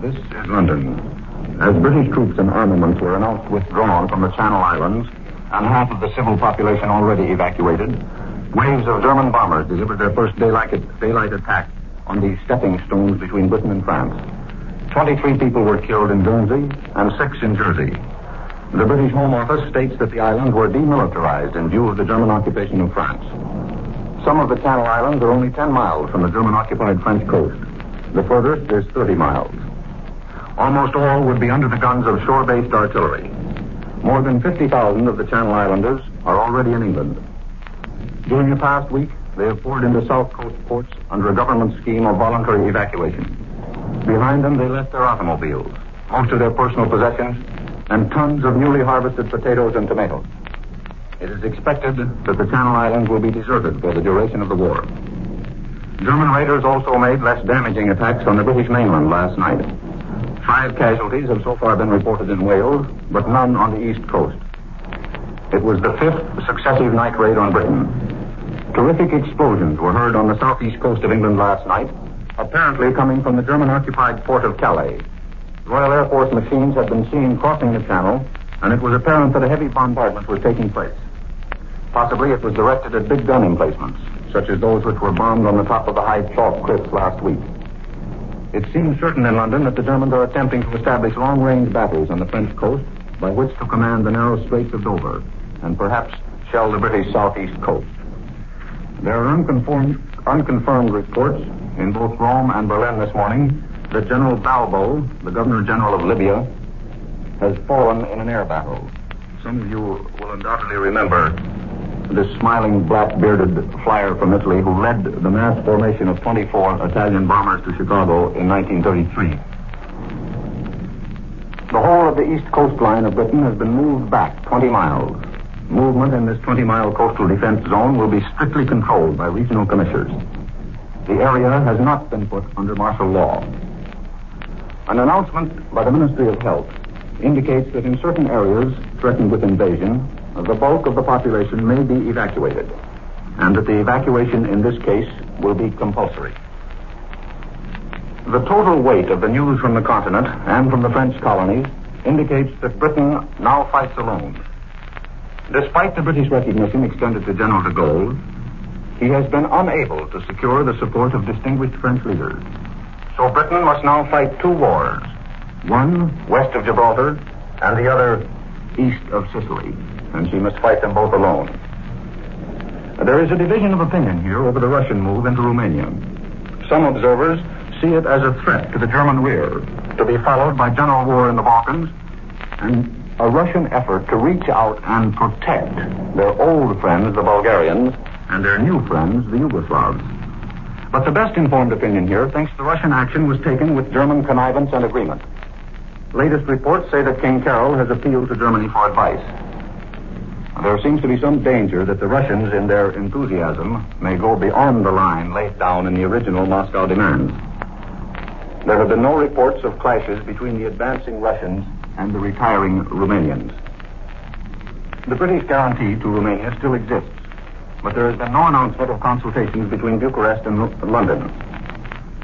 This is London. As British troops and armaments were announced withdrawn from the Channel Islands and half of the civil population already evacuated, waves of German bombers delivered their first daylight, daylight attack on these stepping stones between Britain and France. 23 people were killed in Guernsey and six in Jersey. The British Home Office states that the islands were demilitarized in view of the German occupation of France. Some of the Channel Islands are only 10 miles from the German occupied French coast. The furthest is 30 miles. Almost all would be under the guns of shore based artillery. More than 50,000 of the Channel Islanders are already in England. During the past week, they have poured into South Coast ports under a government scheme of voluntary evacuation. Behind them, they left their automobiles, most of their personal possessions, and tons of newly harvested potatoes and tomatoes. It is expected that the Channel Islands will be deserted for the duration of the war. German raiders also made less damaging attacks on the British mainland last night. Five casualties have so far been reported in Wales, but none on the east coast. It was the fifth successive night raid on Britain. Terrific explosions were heard on the southeast coast of England last night, apparently coming from the German occupied port of Calais. Royal Air Force machines had been seen crossing the channel, and it was apparent that a heavy bombardment was taking place. Possibly it was directed at big gun emplacements, such as those which were bombed on the top of the high chalk cliffs last week. It seems certain in London that the Germans are attempting to establish long-range battles on the French coast by which to command the narrow straits of Dover and perhaps shell the British southeast coast. There are unconfirmed, unconfirmed reports in both Rome and Berlin this morning that General Balbo, the Governor General of Libya, has fallen in an air battle. Some of you will undoubtedly remember this smiling black-bearded flyer from Italy who led the mass formation of 24 Italian bombers to Chicago in 1933. The whole of the east coastline of Britain has been moved back 20 miles. Movement in this 20-mile coastal defense zone will be strictly controlled by regional commissioners. The area has not been put under martial law. An announcement by the Ministry of Health indicates that in certain areas threatened with invasion, the bulk of the population may be evacuated, and that the evacuation in this case will be compulsory. The total weight of the news from the continent and from the French colonies indicates that Britain now fights alone. Despite the British recognition extended to General de Gaulle, he has been unable to secure the support of distinguished French leaders. So Britain must now fight two wars one west of Gibraltar and the other east of Sicily and she must fight them both alone. There is a division of opinion here over the Russian move into Romania. Some observers see it as a threat to the German rear, to be followed by general war in the Balkans, and a Russian effort to reach out and protect their old friends, the Bulgarians, and their new friends, the Yugoslavs. But the best informed opinion here thinks the Russian action was taken with German connivance and agreement. Latest reports say that King Carol has appealed to Germany for advice. There seems to be some danger that the Russians, in their enthusiasm, may go beyond the line laid down in the original Moscow demands. There have been no reports of clashes between the advancing Russians and the retiring Romanians. The British guarantee to Romania still exists, but there has been no announcement of consultations between Bucharest and London.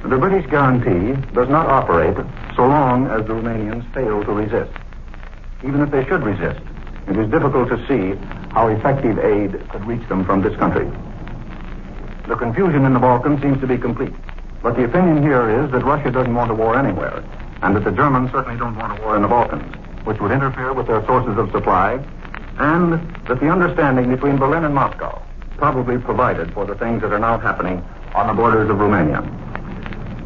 The British guarantee does not operate so long as the Romanians fail to resist. Even if they should resist, it is difficult to see how effective aid could reach them from this country. The confusion in the Balkans seems to be complete. But the opinion here is that Russia doesn't want a war anywhere, and that the Germans certainly don't want a war in the Balkans, which would interfere with their sources of supply, and that the understanding between Berlin and Moscow probably provided for the things that are now happening on the borders of Romania.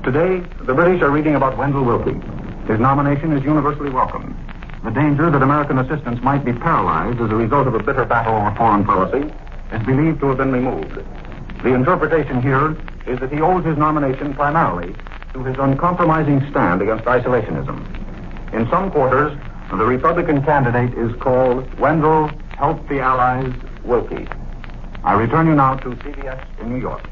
Today, the British are reading about Wendell Willkie. His nomination is universally welcomed. The danger that American assistance might be paralyzed as a result of a bitter battle over foreign policy is believed to have been removed. The interpretation here is that he owes his nomination primarily to his uncompromising stand against isolationism. In some quarters, the Republican candidate is called Wendell Help the Allies Willkie. I return you now to CBS in New York.